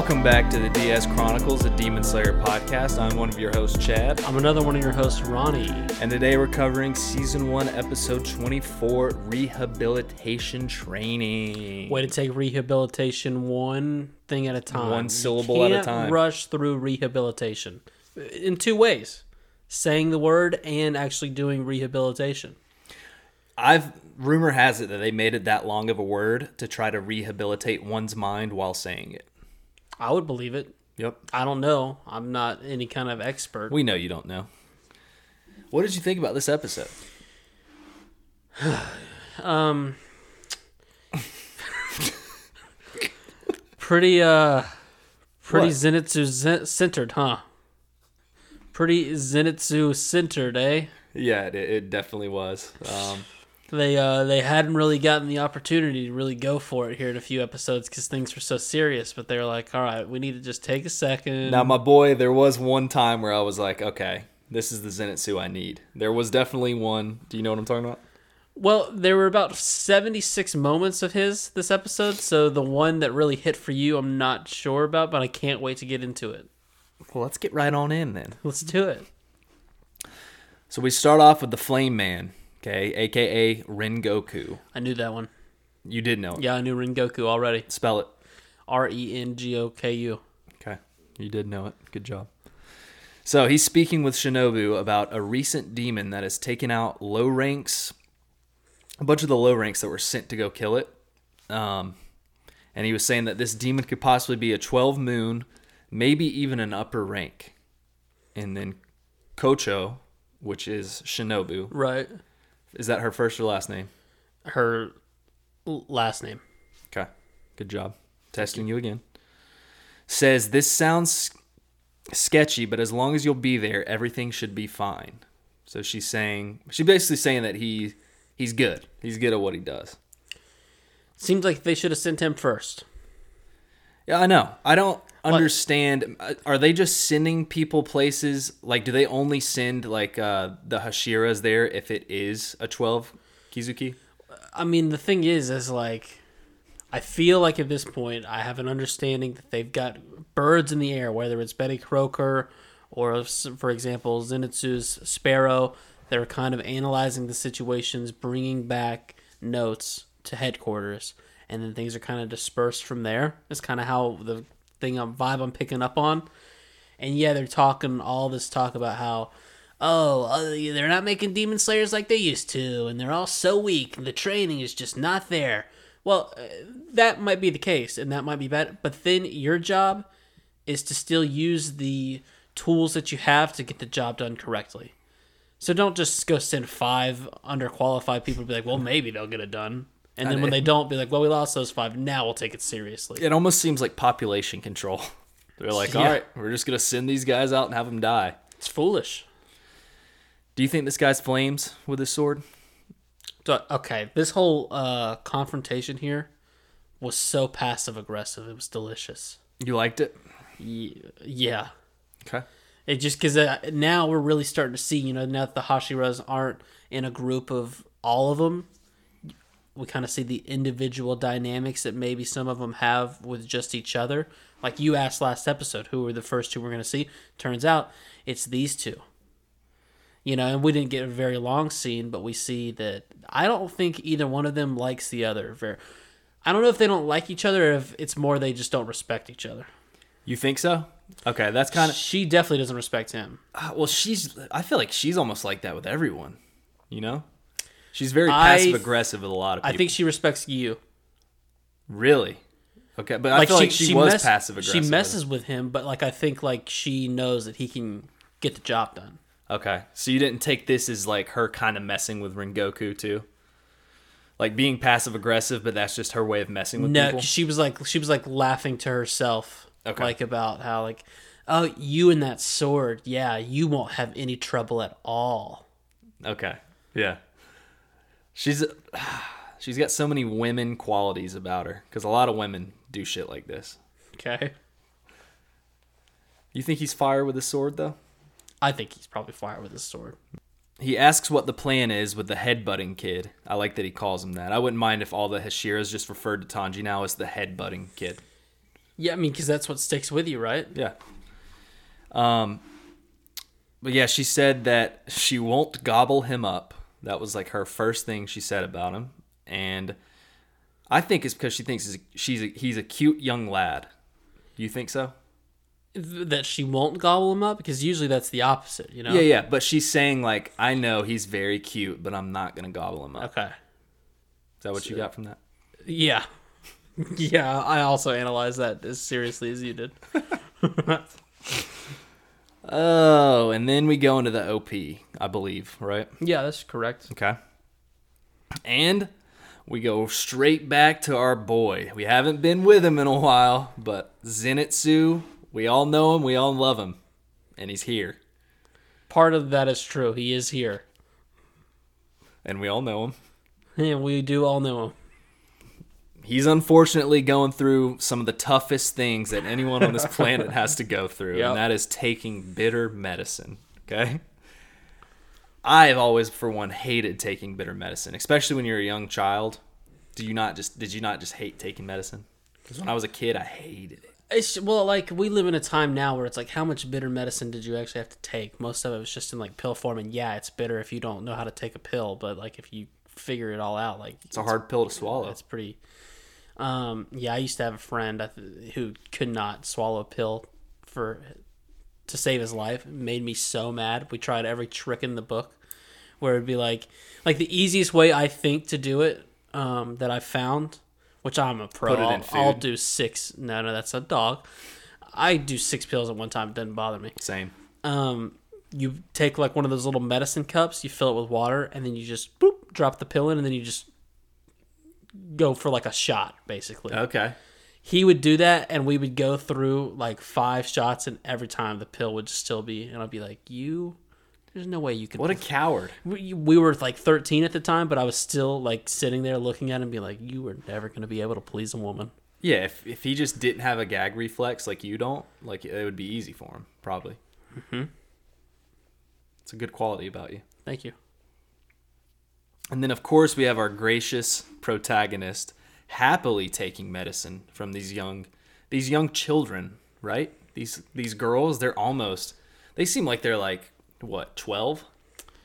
Welcome back to the DS Chronicles, the Demon Slayer podcast. I'm one of your hosts, Chad, I'm another one of your hosts, Ronny. and today we're covering season one, episode 24, rehabilitation training. Way to take rehabilitation one thing at a time. One syllable at a time. Rush through rehabilitation in two ways: saying the word and actually doing rehabilitation. I've rumor has it that they made it that long of a word to try to rehabilitate one's mind while saying it. I would believe it. Yep. I don't know. I'm not any kind of expert. We know you don't know. What did you think about this episode? Um, pretty uh, pretty What? Zenitsu zen- centered, huh? Pretty Zenitsu centered, eh? Yeah, it, it definitely was. Um, They uh they hadn't really gotten the opportunity to really go for it here in a few episodes because things were so serious. But they were like, "All right, we need to just take a second. Now, my boy, there was one time where I was like, okay, this is the Zenitsu I need. There was definitely one. Do you know what I'm talking about? Well, there were about seventy six moments of his this episode. So the one that really hit for you, I'm not sure about, but I can't wait to get into it. Well, let's get right on in then. Let's do it. So we start off with the Flame Man, okay, aka Rengoku. I knew that one. You did know it. Yeah, I knew Rengoku already. Spell it. R E N G O K U. Okay. You did know it. Good job. So he's speaking with Shinobu about a recent demon that has taken out low ranks, a bunch of the low ranks that were sent to go kill it. Um, and he was saying that this demon could possibly be a 12 moon, maybe even an upper rank. And then Kocho, which is Shinobu, Right. Is that her first or last name? Her last name. Okay. Good job. Testing you again. Says this sounds sketchy, but as long as you'll be there, everything should be fine. So she's saying she's basically saying that he he's good. He's good at what he does. Seems like they should have sent him first. Yeah, I know. I don't understand. uh, Are they just sending people places? Like, do they only send like uh, the Hashiras there if it is a twelve Kizuki? I mean, the thing is, is like, I feel like at this point, I have an understanding that they've got birds in the air, whether it's Betty Croker or, for example, Zenitsu's Sparrow. They're kind of analyzing the situations, bringing back notes to headquarters, and then things are kind of dispersed from there. It's kind of how the thing, I'm vibe I'm picking up on. And yeah, they're talking all this talk about how, oh, uh, they're not making demon slayers like they used to, and they're all so weak, and the training is just not there. Well, uh, that might be the case, and that might be bad. But then your job is to still use the tools that you have to get the job done correctly. So don't just go send five underqualified people to be like, well, maybe they'll get it done. And then when they don't, be like, well, we lost those five. Now we'll take it seriously. It almost seems like population control. They're like, all Yeah. right, we're just gonna send these guys out and have them die. It's foolish. Do you think this guy's flames with his sword? So, okay, this whole uh, confrontation here was so passive aggressive. It was delicious. You liked it? Ye- Yeah. Okay. It just because uh, now we're really starting to see, you know, now that the Hashiras aren't in a group of all of them, we kind of see the individual dynamics that maybe some of them have with just each other. Like you asked last episode, who were the first two we're going to see? Turns out it's these two. You know, and we didn't get a very long scene, but we see that I don't think either one of them likes the other. Very, I don't know if they don't like each other, or if it's more they just don't respect each other. You think so? Okay, that's kind of She definitely doesn't respect him. Uh, well. She's. I feel like she's almost like that with everyone. You know, she's very I- passive aggressive with a lot of people. I think she respects you. really. Okay, but I feel like she, was mess- passive aggressive. She messes with him, but like I think like she knows that he can get the job done. Okay, so you didn't take this as like her kind of messing with Rengoku too, like being passive aggressive, but that's just her way of messing with No, people. she was like she was like laughing to herself, Okay. like about how like, oh, you and that sword, yeah, you won't have any trouble at all. Okay, yeah. She's she's got so many women qualities about her because a lot of women do shit like this. Okay, You think he's fire with his sword though? I think he's probably fire with his sword. He asks what the plan is with the headbutting kid. I like that he calls him that. I wouldn't mind if all the Hashiras just referred to Tanji now as the headbutting kid. Yeah, I mean, because that's what sticks with you, right? Yeah. Um, but yeah, she said that she won't gobble him up. That was like her first thing she said about him, and I think it's because she thinks he's a, she's a, he's a cute young lad. You think so? That she won't gobble him up because usually that's the opposite, you know? Yeah, yeah. But she's saying like, I know he's very cute, but I'm not gonna gobble him up. Okay. Is that what you got from that? Yeah. yeah, I also analyzed that as seriously as you did. Oh, and then we go into the OP, I believe, right? Yeah, that's correct. Okay. And we go straight back to our boy. We haven't been with him in a while, but Zenitsu, we all know him, we all love him, and he's here. Part of that is true. He is here. And we all know him. And we do all know him. He's unfortunately going through some of the toughest things that anyone on this planet has to go through, Yep. and that is taking bitter medicine. Okay? I've always, for one, hated taking bitter medicine, especially when you're a young child. Do you not just did you not just hate taking medicine? Because when I was a kid, I hated it. It's well, like we live in a time now where it's like, how much bitter medicine did you actually have to take? Most of it was just in like pill form, and yeah, it's bitter if you don't know how to take a pill, but like if you figure it all out, like It's a hard pill to swallow. It's pretty. Um, yeah, I used to have a friend who could not swallow a pill for to save his life. It made me so mad. We tried every trick in the book, where it'd be like, like the easiest way I think to do it um, that I found, which I'm a pro. Put it I'll, food. I'll do six. No, no, that's a dog. I do six pills at one time. It doesn't bother me Same. um, you take like one of those little medicine cups, you fill it with water, and then you just boop, drop the pill in, and then you just go for like a shot, basically. Okay. He would do that, and we would go through like five shots, and every time the pill would still be, and I'd be like, "You, there's no way you can What a coward. we, we were like 13 at the time, but I was still like sitting there looking at him, and be like, "You were never going to be able to please a woman." Yeah, if, if he just didn't have a gag reflex like you don't, like it would be easy for him, probably. Mm-hmm. It's a good quality about you. Thank you. And then, of course, we have our gracious protagonist happily taking medicine from these young, these young children, right? These these girls, they're almost, they seem like they're like what twelve?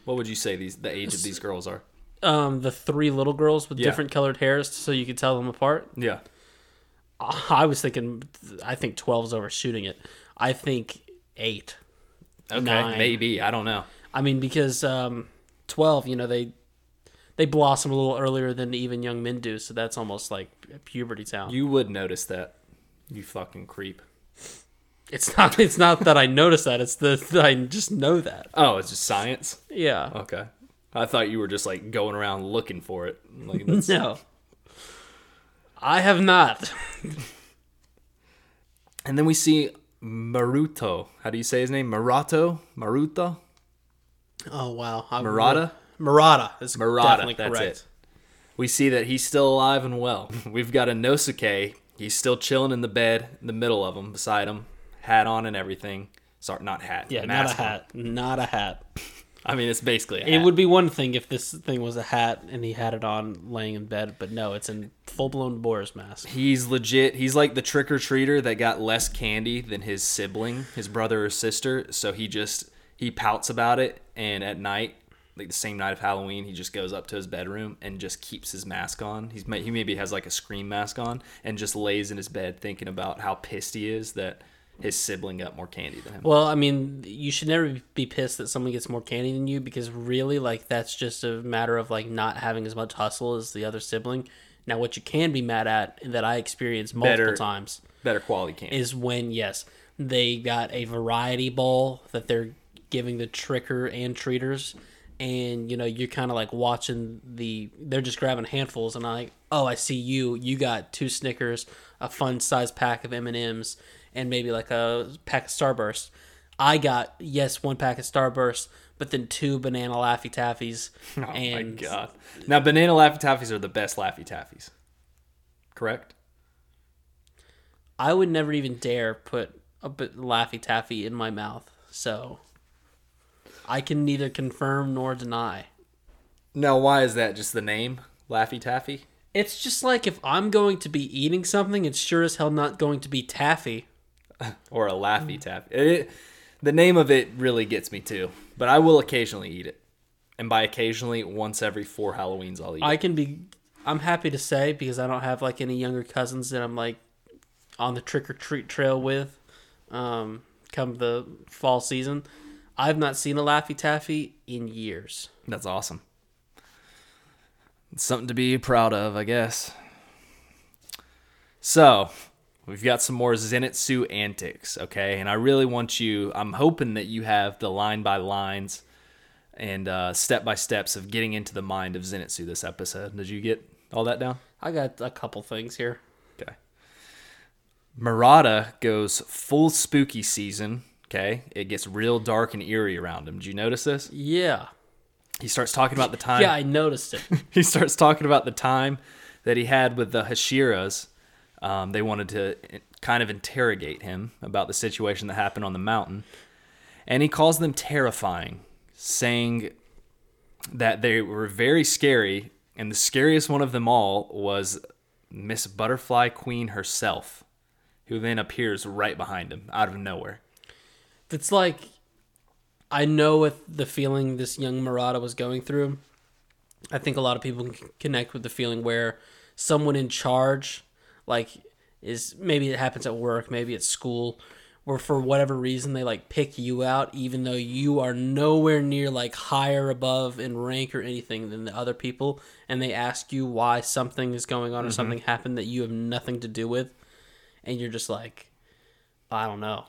What would you say these the age of these girls are? Um, the three little girls with Yeah. different colored hairs, so you could tell them apart. Yeah, I was thinking, I think 12 is overshooting it. I think eight. okay, Nine. maybe I don't know. I mean, because um, 12, you know, they they blossom a little earlier than even young men do, so that's almost like puberty town. You would notice that, you fucking creep. it's not. It's not that I notice that. It's the that I just know that. Oh, it's just science. Yeah. Okay. I thought you were just like going around looking for it. Like No. I have not. And then we see Maruto. How do you say his name? Marato? Maruto? Oh wow. I- Murata? Murata is Murata. That's correct. it. We see that he's still alive and well. We've got Inosuke. He's still chilling in the bed in the middle of him, beside him, hat on and everything. Sorry, not hat. Yeah, not a on. hat. Not a hat. I mean, it's basically a hat. It would be one thing if this thing was a hat and he had it on laying in bed, but no, it's in full blown boar's mask. He's legit. He's like the trick or treater that got less candy than his sibling, his brother or sister. So he just he pouts about it, and at night, like the same night of Halloween, he just goes up to his bedroom and just keeps his mask on. He's he maybe has like a scream mask on and just lays in his bed thinking about how pissed he is that his sibling got more candy than him. Well, I mean, you should never be pissed that someone gets more candy than you because really, like, that's just a matter of like not having as much hustle as the other sibling. Now, what you can be mad at that I experienced multiple Better- times Better quality candy. is when yes, they got a variety bowl that they're giving the tricker and treaters, and you know you're kind of like watching the they're just grabbing handfuls, and I'm like, oh, I see you. You got two Snickers, a fun size pack of M and M's, and maybe like a pack of Starburst. I got yes one pack of Starburst, but then two banana Laffy Taffies. oh and my god! Now banana Laffy Taffies are the best Laffy Taffies. Correct. I would never even dare put a bit Laffy Taffy in my mouth, so I can neither confirm nor deny. Now, why is that? Just the name Laffy Taffy? It's just like if I'm going to be eating something, it's sure as hell not going to be taffy. or a Laffy Taffy. It, the name of it really gets me too, but I will occasionally eat it. And by occasionally, once every four Halloweens, I'll eat I it. can be. I'm happy to say because I don't have like any younger cousins that I'm like on the trick or treat trail with. Um, come the fall season, I've not seen a Laffy Taffy in years. That's awesome. It's something to be proud of, I guess. So, we've got some more Zenitsu antics, okay? And I really want you, I'm hoping that you have the line by lines and uh, step by steps of getting into the mind of Zenitsu this episode. Did you get all that down? I got a couple things here. Okay. Murata goes full spooky season, okay? It gets real dark and eerie around him. Did you notice this? Yeah, He starts talking about the time. yeah, I noticed it. he starts talking about the time that he had with the Hashiras. Um, they wanted to kind of interrogate him about the situation that happened on the mountain. And he calls them terrifying, saying that they were very scary. And the scariest one of them all was Miss Butterfly Queen herself, who then appears right behind him out of nowhere. It's like I know with the feeling this young Murata was going through. I think a lot of people can connect with the feeling where someone in charge, like, is maybe it happens at work, maybe at school, where for whatever reason they like pick you out, even though you are nowhere near like higher above in rank or anything than the other people, and they ask you why something is going on or mm-hmm. something happened that you have nothing to do with, and you're just like, I don't know.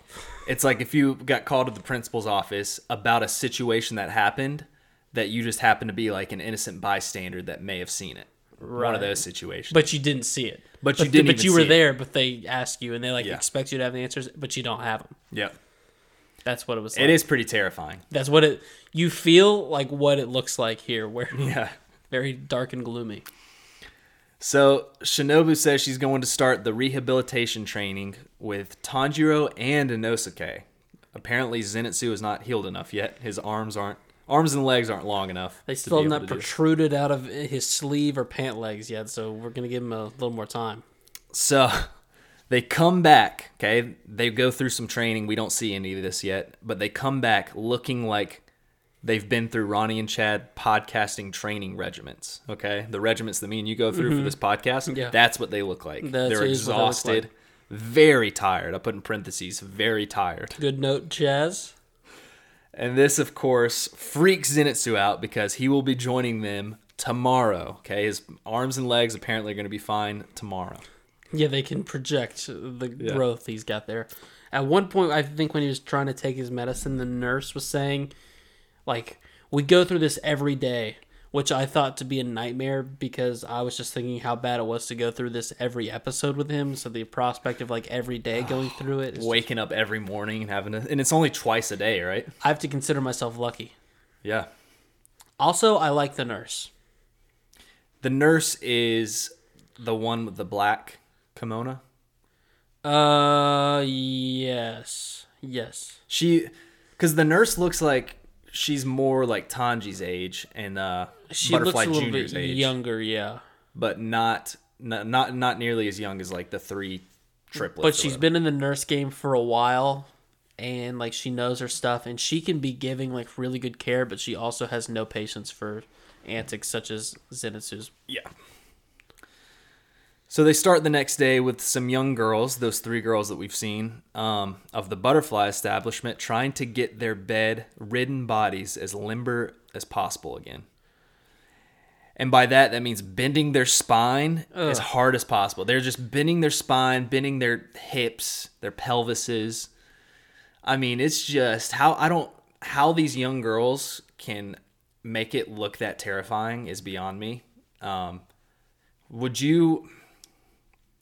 It's like if you got called to the principal's office about a situation that happened that you just happen to be like an innocent bystander that may have seen it. One of those situations. But you didn't see it. But you didn't But you were it. there. But they ask you, and they like Yeah. expect you to have the answers, but you don't have them. yep. That's what it was. Like. It is pretty terrifying. That's what it. You feel like what it looks like here, where Yeah. very dark and gloomy. So Shinobu says she's going to start the rehabilitation training with Tanjiro and Inosuke. Apparently Zenitsu is not healed enough yet. His arms aren't arms and legs aren't long enough. They still not to do this. protruded out of his sleeve or pant legs yet, so we're gonna give him a little more time. So they come back, okay? They go through some training. We don't see any of this yet, but they come back looking like they've been through Ronny and Chad podcasting training regiments, okay? The regiments that me and you go through for this podcast, Mm-hmm. Yeah. that's what they look like. That They're what they look exhausted, like. Very tired. I put in parentheses, very tired. Good note, Jazz. And this, of course, freaks Zenitsu out because he will be joining them tomorrow, okay? His arms and legs apparently are going to be fine tomorrow. Yeah, they can project the growth he's got there. At one point, I think when he was trying to take his medicine, the nurse was saying, like, we go through this every day, which I thought to be a nightmare because I was just thinking how bad it was to go through this every episode with him. So the prospect of like every day going through it, is just- waking up every morning and having to, and it's only twice a day, right? I have to consider myself lucky. Yeah. Also, I like the nurse. The nurse is the one with the black kimono. Uh, yes, yes. She, because the nurse looks like she's more like Tanji's age and uh, She Butterfly looks a little Junior's bit age, younger, yeah. but not, not not not nearly as young as like the three triplets. But she's been in the nurse game for a while, and like she knows her stuff, and she can be giving like really good care, but she also has no patience for antics such as Zenitsu's. Yeah. So they start the next day with some young girls, those three girls that we've seen, um, of the butterfly establishment, trying to get their bed ridden bodies as limber as possible again. And by that, that means bending their spine as hard as possible. They're just bending their spine, bending their hips, their pelvises. I mean, it's just how I don't how these young girls can make it look that terrifying is beyond me. Um, would you?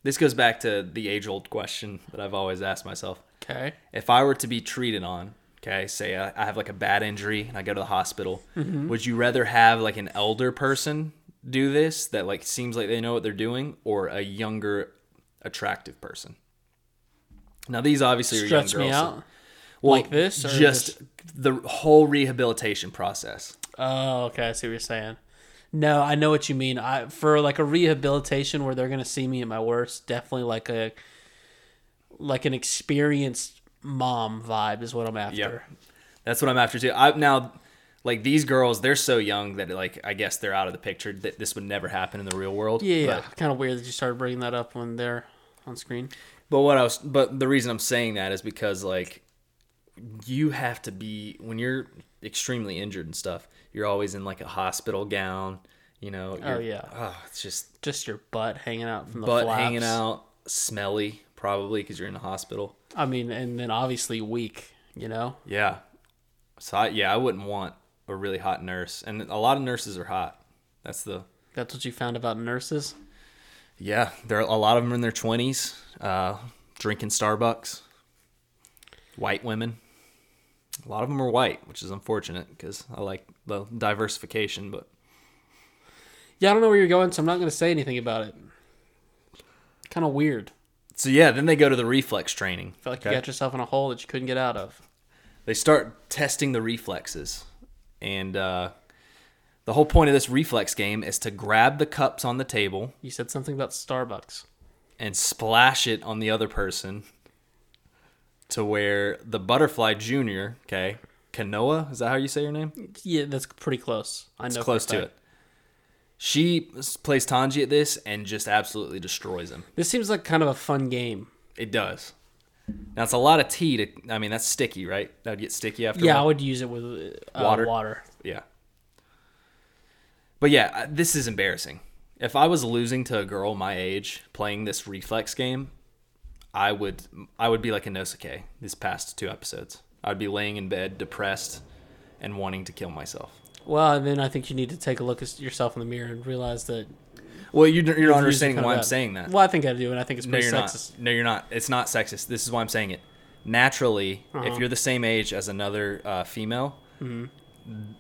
This goes back to the age old question that I've always asked myself. Okay. If I were to be treated on, okay, say I, I have like a bad injury and I go to the hospital, mm-hmm. would you rather have like an elder person do this that like seems like they know what they're doing, or a younger, attractive person? Now these obviously are young Stretch girls. me so- out. well, Like this, or just, the whole rehabilitation process. Oh, okay. I see what you're saying. No, I know what you mean. I for like a rehabilitation where they're gonna see me at my worst, definitely like a like an experienced mom vibe is what I'm after. Yep. That's what I'm after too. I now like these girls, they're so young that like I guess they're out of the picture. That this would never happen in the real world. Yeah, yeah. Kind of weird that you started bringing that up when they're on screen. but what I was, but the reason I'm saying that is because like you have to be when you're extremely injured and stuff. You're always in like a hospital gown. You know. Oh, yeah. Oh, it's just Just your butt hanging out from the butt flaps. hanging out, smelly probably because you're in the hospital. I mean, and then obviously weak. You know. Yeah. So I, yeah, I wouldn't want a really hot nurse, and a lot of nurses are hot. That's the That's what you found about nurses. yeah. There are a lot of them in their twenties, uh, drinking Starbucks. White women. A lot of them are white, which is unfortunate because I like the diversification. But Yeah, I don't know where you're going, so I'm not going to say anything about it. Kind of weird. so yeah, then they go to the reflex training. feel like okay? you got yourself in a hole that you couldn't get out of. they start testing the reflexes and uh, the whole point of this reflex game is to grab the cups on the table You said something about Starbucks. and splash it on the other person to where the butterfly junior okay kanoa is that how you say your name Yeah, that's pretty close. I know it's a close to it she plays tanji at this and just absolutely destroys him This seems like kind of a fun game. it does now it's a lot of tea to i mean that's sticky right that would get sticky after a Yeah, I would use it with uh, Water? Water. Yeah. But yeah, this is embarrassing. If I was losing to a girl my age playing this reflex game, I would I would be like a Inosuke these past two episodes. I'd be laying in bed depressed and wanting to kill myself. Well, and then I think you need to take a look at yourself in the mirror and realize that Well, you're, you're not understanding why I'm saying that. Well, I think I do, and I think it's No, you're sexist. not. No, you're not. It's not sexist. This is why I'm saying it. Naturally, Uh-huh. if you're the same age as another uh, female, Mm-hmm.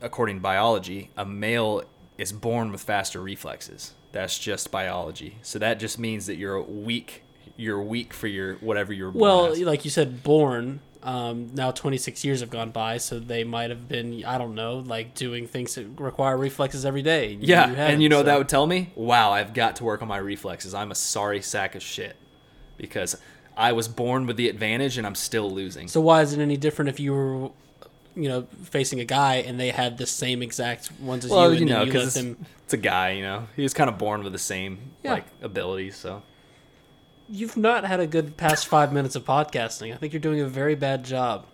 according to biology, a male is born with faster reflexes. That's just biology. So that just means that you're weak. You're weak for your whatever you're born Well, as. like you said, born. Um, now 26 years have gone by, so they might have been, I don't know, like doing things that require reflexes every day. You- yeah, you and you know so- that would tell me? Wow, I've got to work on my reflexes. I'm a sorry sack of shit because I was born with the advantage and I'm still losing. So why is it any different if you were, you know, facing a guy and they had the same exact ones as Well, you, you know, you because them? it's a guy, you know, he was kind of born with the same Yeah. like abilities. So You've not had a good past five minutes of podcasting. I think you're doing a very bad job.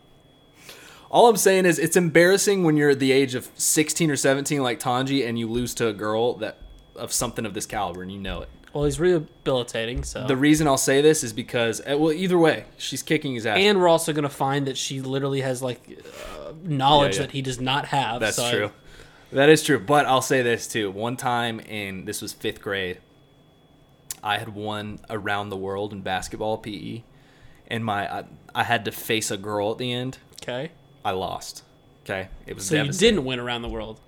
all I'm saying is, it's embarrassing when you're at the age of 16 or 17, like Tanji, and you lose to a girl that of something of this caliber, and you know it. Well, he's rehabilitating, so. The reason I'll say this is because, uh, well, either way, she's kicking his ass. and we're also going to find that she literally has like uh, knowledge Yeah, yeah. that he does not have. That's so I- true. That is true. But I'll say this too. One time in this was fifth grade, I had won around the world in basketball PE, and my I, I had to face a girl at the end. okay. I lost. Okay, it was So you didn't win around the world.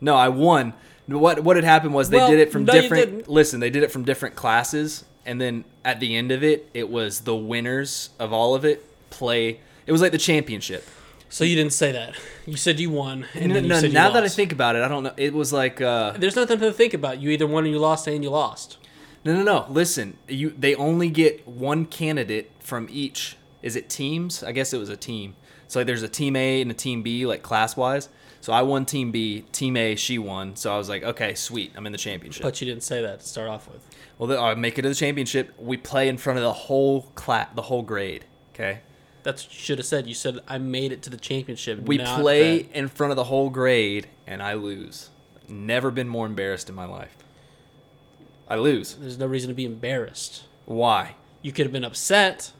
No, I won. What what had happened was they Well, did it from no, different. Listen, they did it from different classes, and then at the end of it, it was the winners of all of it play. It was like the championship. So you didn't say that. You said you won, and No, then you no, said you now that I think about it, I don't know. It was like uh, there's nothing to think about. You either won or you lost, and you lost. no, no, no. Listen, you they only get one candidate from each. Is it teams? I guess it was a team. So like, there's a team A and a team B, like class wise. So I won team B. Team A, she won. So I was like, okay, sweet, I'm in the championship. But you didn't say that to start off with. Well, I make it to the championship. We play in front of the whole class, the whole grade. Okay, That's what you should have said. You said I made it to the championship. we play that- in front of the whole grade, and I lose. Never been more embarrassed in my life. I lose. There's no reason to be embarrassed. Why? You could have been upset.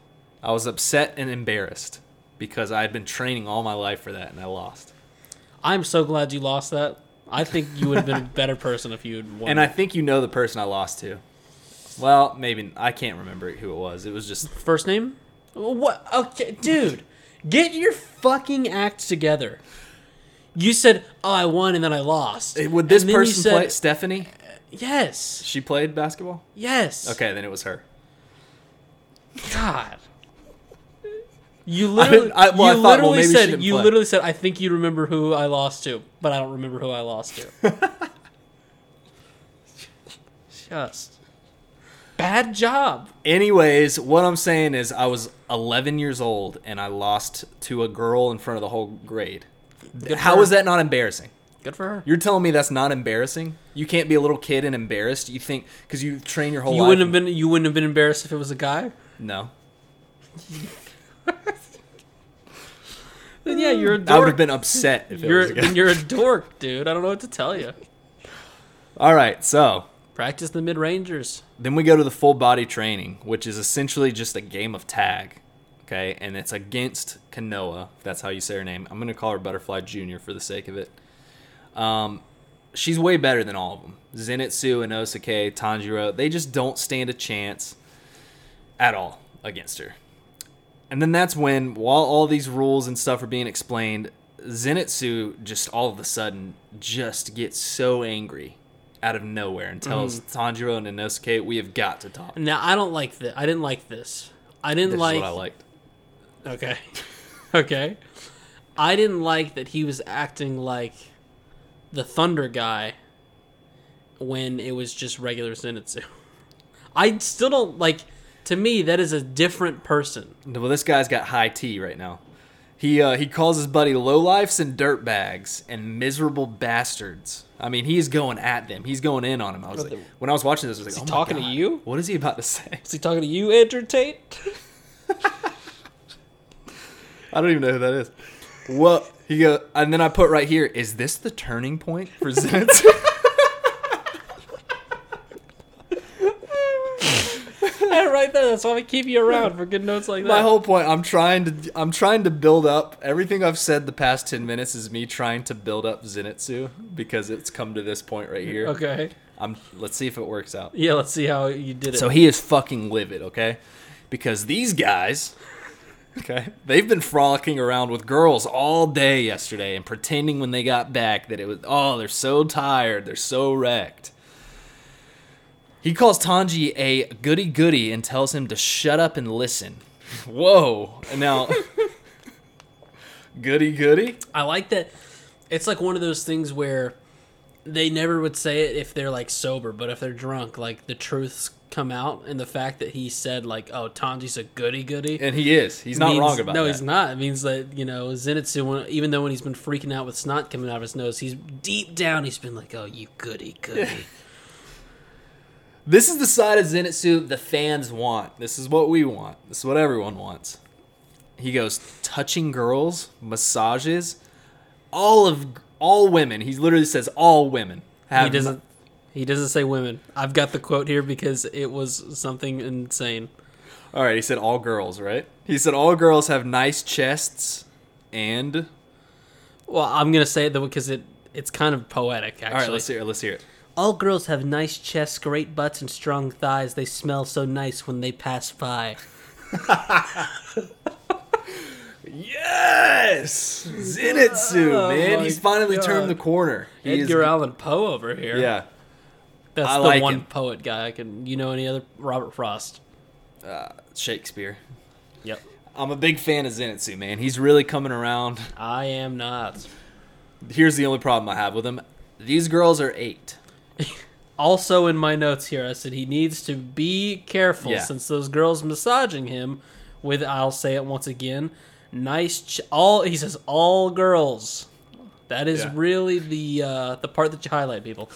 I was upset and embarrassed because I had been training all my life for that, and I lost. I'm so glad you lost that. I think you would have been a better person if you had won. And I think you know the person I lost to. Well, maybe I can't remember who it was. It was just First name? What? Okay, dude, get your fucking act together. You said, "Oh, I won," and then I lost. Eh, would this And then you person said- play Stephanie? Uh, yes. She played basketball. Yes. Okay, then it was her. God. You literally, I- well, I you thought, well, literally she said you play. literally said I think you remember who I lost to, but I don't remember who I lost to. Just bad job. Anyways, what I'm saying is I was 11 years old and I lost to a girl in front of the whole grade. How is that not embarrassing? Good for her. You're telling me that's not embarrassing? You can't be a little kid and embarrassed? You think because you train your whole You life? wouldn't have been you wouldn't have been embarrassed if it was a guy. No, Then yeah, you're a I would have been upset if it You're then you're a dork, dude. I don't know what to tell you. All right, so Practice the mid rangers. then we go to the full body training, which is essentially just a game of tag. Okay, and it's against Kanoa. If that's how you say her name. I'm gonna call her Butterfly Junior for the sake of it. Um, she's way better than all of them. Zenitsu Inosuke, Tanjiro, they just don't stand a chance at all against her. And then that's when, while all these rules and stuff are being explained, Zenitsu just all of a sudden just gets so angry out of nowhere and tells mm-hmm. Tanjiro and Inosuke, "We have got to talk." Now I don't like this. I didn't like this. I didn't This like. is what I liked. Okay. okay. I didn't like that he was acting like the Thunder guy when it was just regular Zenitsu. I still don't like. To me, that is a different person. Well, this guy's got high T right now. He uh, he calls his buddy lowlifes and dirtbags and miserable bastards. I mean, he's going at them. He's going in on him. I was like, the- when I was watching this, I was like, he oh my talking to you? What is he about to say? Is he talking to you, Andrew Tate? I don't even know who that is. Well, he go, and then I put right here: Is this the turning point for Zenitsu? yeah, right there. That's why we keep you around for good notes like that. My whole point. I'm trying to. I'm trying to build up. Everything I've said the past ten minutes is me trying to build up Zenitsu because it's come to this point right here. okay. I'm. Let's see if it works out. Yeah, let's see how you did it. So he is fucking livid, okay? Because these guys, okay, they've been frolicking around with girls all day yesterday and pretending when they got back that it was, oh, they're so tired, they're so wrecked. He calls Tanji a goody goody and tells him to shut up and listen. Whoa. Now, goody goody? I like that. It's like one of those things where they never would say it if they're like sober, but if they're drunk, like the truths come out, and the fact that he said like, "Oh, Tanji's a goody goody," And he is. He's not means- wrong about no, that. he's not. It means that you know Zenitsu, even though when he's been freaking out with snot coming out of his nose, he's deep down he's been like, "Oh, you goody goody." This is the side of Zenitsu the fans want. This is what we want. This is what everyone wants. He goes touching girls, massages, all of all women. He literally says all women he doesn't. He doesn't say women. I've got the quote here because it was something insane. All right, he said all girls, right? He said all girls have nice chests and. Well, I'm gonna say it though because it it's kind of poetic. Actually, All right, let's hear it. Let's hear it. All girls have nice chests, great butts, and strong thighs. They smell so nice when they pass by. Yes, Zenitsu, Oh man, he's finally God. turned the corner. He is- Edgar Allan Poe over here. yeah, that's I the like one poet guy I can. You know any other? Robert Frost. uh, Shakespeare. Yep. I'm a big fan of Zenitsu, man. He's really coming around. I am not. Here's the only problem I have with him. These girls are eight. Also in my notes here, I said he needs to be careful Yeah. since those girls massaging him with. I'll say it once again. Nice. Ch- all he says. All girls. That is Yeah. really the uh, the part that you highlight, people.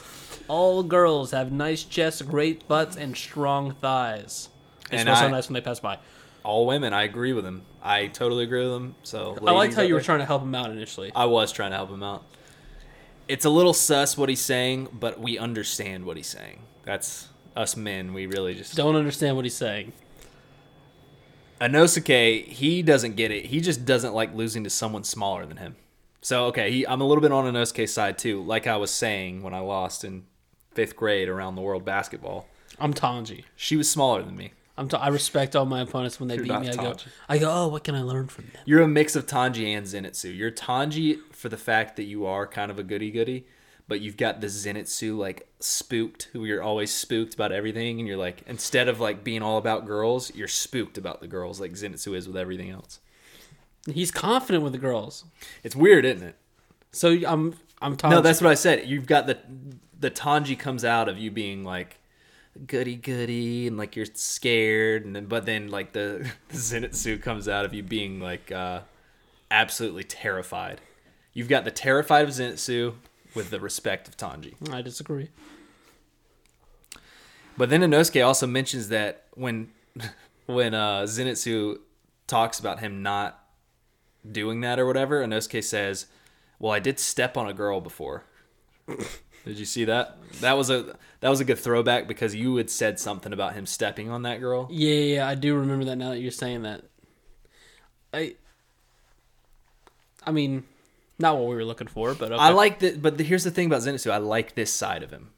All girls have nice chests, great butts, and strong thighs. They And smell so nice when they pass by. All women, I agree with him. I totally agree with him. So I liked how you were there- trying to help him out initially. I was trying to help him out. It's a little sus what he's saying, but we understand what he's saying. That's us men. We really just Don't understand what he's saying. Inosuke, he doesn't get it. He just doesn't like losing to someone smaller than him. So okay, he, I'm a little bit on Inosuke's side too. Like I was saying when I lost in fifth grade around the world basketball, I'm Tanji. she was smaller than me. I'm t- I respect all my opponents when they You're beat me. I go, Tanji. I go, oh, what can I learn from them? You're a mix of Tanji and Zenitsu. You're Tanji for the fact that you are kind of a goody goody, but you've got the Zenitsu like spooked, who you're always spooked about everything, and you're like instead of like being all about girls, you're spooked about the girls like Zenitsu is with everything else. He's confident with the girls. It's weird, isn't it? So I'm I'm talking. No, that's what I said. You've got the the Tanji comes out of you being like goody goody and like you're scared, and then but then like the, the Zenitsu comes out of you being like uh, absolutely terrified. You've got the terrified of Zenitsu with the respect of Tanji. I disagree. But then Inosuke also mentions that when when uh, Zenitsu talks about him not doing that or whatever, Inosuke says, "Well, I did step on a girl before." did you see that? That was a that was a good throwback because you had said something about him stepping on that girl. Yeah, yeah, I do remember that now that you're saying that. I I mean, not what we were looking for, but okay. I like that, but here's the thing about Zenitsu. I like this side of him.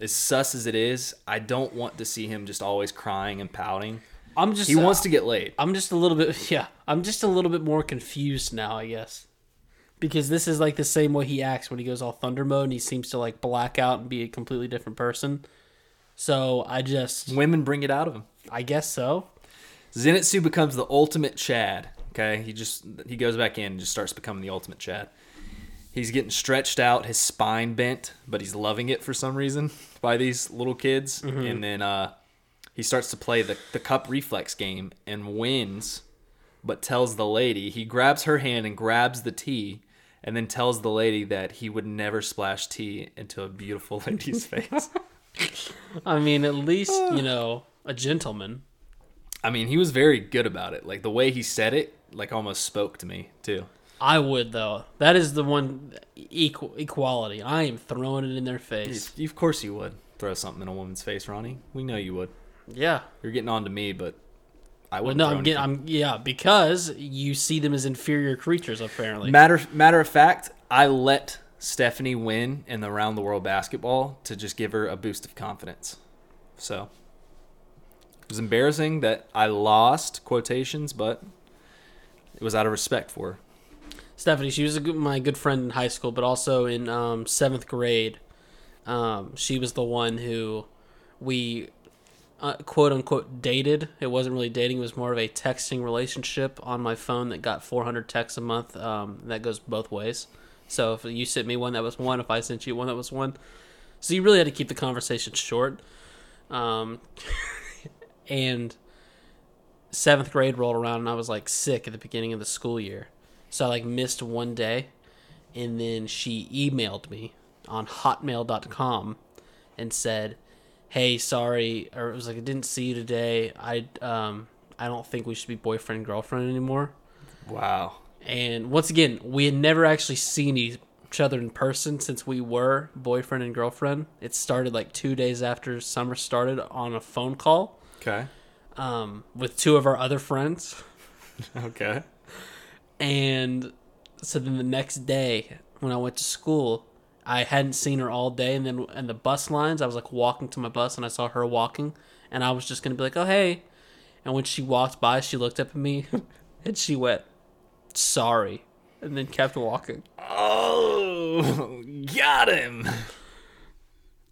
As sus as it is, I don't want to see him just always crying and pouting. I'm just He wants uh, to get laid. I'm just a little bit yeah, I'm just a little bit more confused now, I guess. Because this is like the same way he acts when he goes all thunder mode and he seems to like black out and be a completely different person. So I just Women bring it out of him. I guess so. Zenitsu becomes the ultimate Chad. Okay, he just he goes back in and just starts becoming the ultimate Chad. He's getting stretched out, his spine bent, but he's loving it for some reason by these little kids. And then uh, he starts to play the the cup reflex game and wins, but tells the lady he grabs her hand and grabs the tea. And then tells the lady that he would never splash tea into a beautiful lady's face. I mean, at least, you know, a gentleman. I mean, he was very good about it. Like the way he said it, like almost spoke to me too. I would though. That is the one equal equality. I am throwing it in their face. Of course you would throw something in a woman's face, Ronny. We know you would. Yeah. You're getting on to me, but I wouldn't. no, I'm getting. I'm yeah because you see them as inferior creatures. Apparently, Matter matter of fact, I let Stephanie win in the round the world basketball to just give her a boost of confidence. So it was embarrassing that I lost quotations, but it was out of respect for her. Stephanie, she was a good, my good friend in high school, but also in um, seventh grade. Um, she was the one who we uh, quote unquote dated. It wasn't really dating; it was more of a texting relationship on my phone that got 400 texts a month. Um, that goes both ways. So if you sent me one that was one, if I sent you one that was one, so you really had to keep the conversation short. Um, and seventh grade rolled around, and I was like sick at the beginning of the school year. So I like missed one day, and then she emailed me on hotmail.com and said, "Hey, sorry," or it was like I didn't see you today. I um I don't think we should be boyfriend and girlfriend anymore. Wow. And once again, we had never actually seen each other in person since we were boyfriend and girlfriend. It started like two days after summer started on a phone call Okay. um, with two of our other friends. Okay. And so then the next day when I went to school, I hadn't seen her all day. And then in the bus lines, I was like walking to my bus and I saw her walking. And I was just going to be like, oh, hey. And when she walked by, she looked up at me and she went, sorry. And then kept walking. Oh, got him.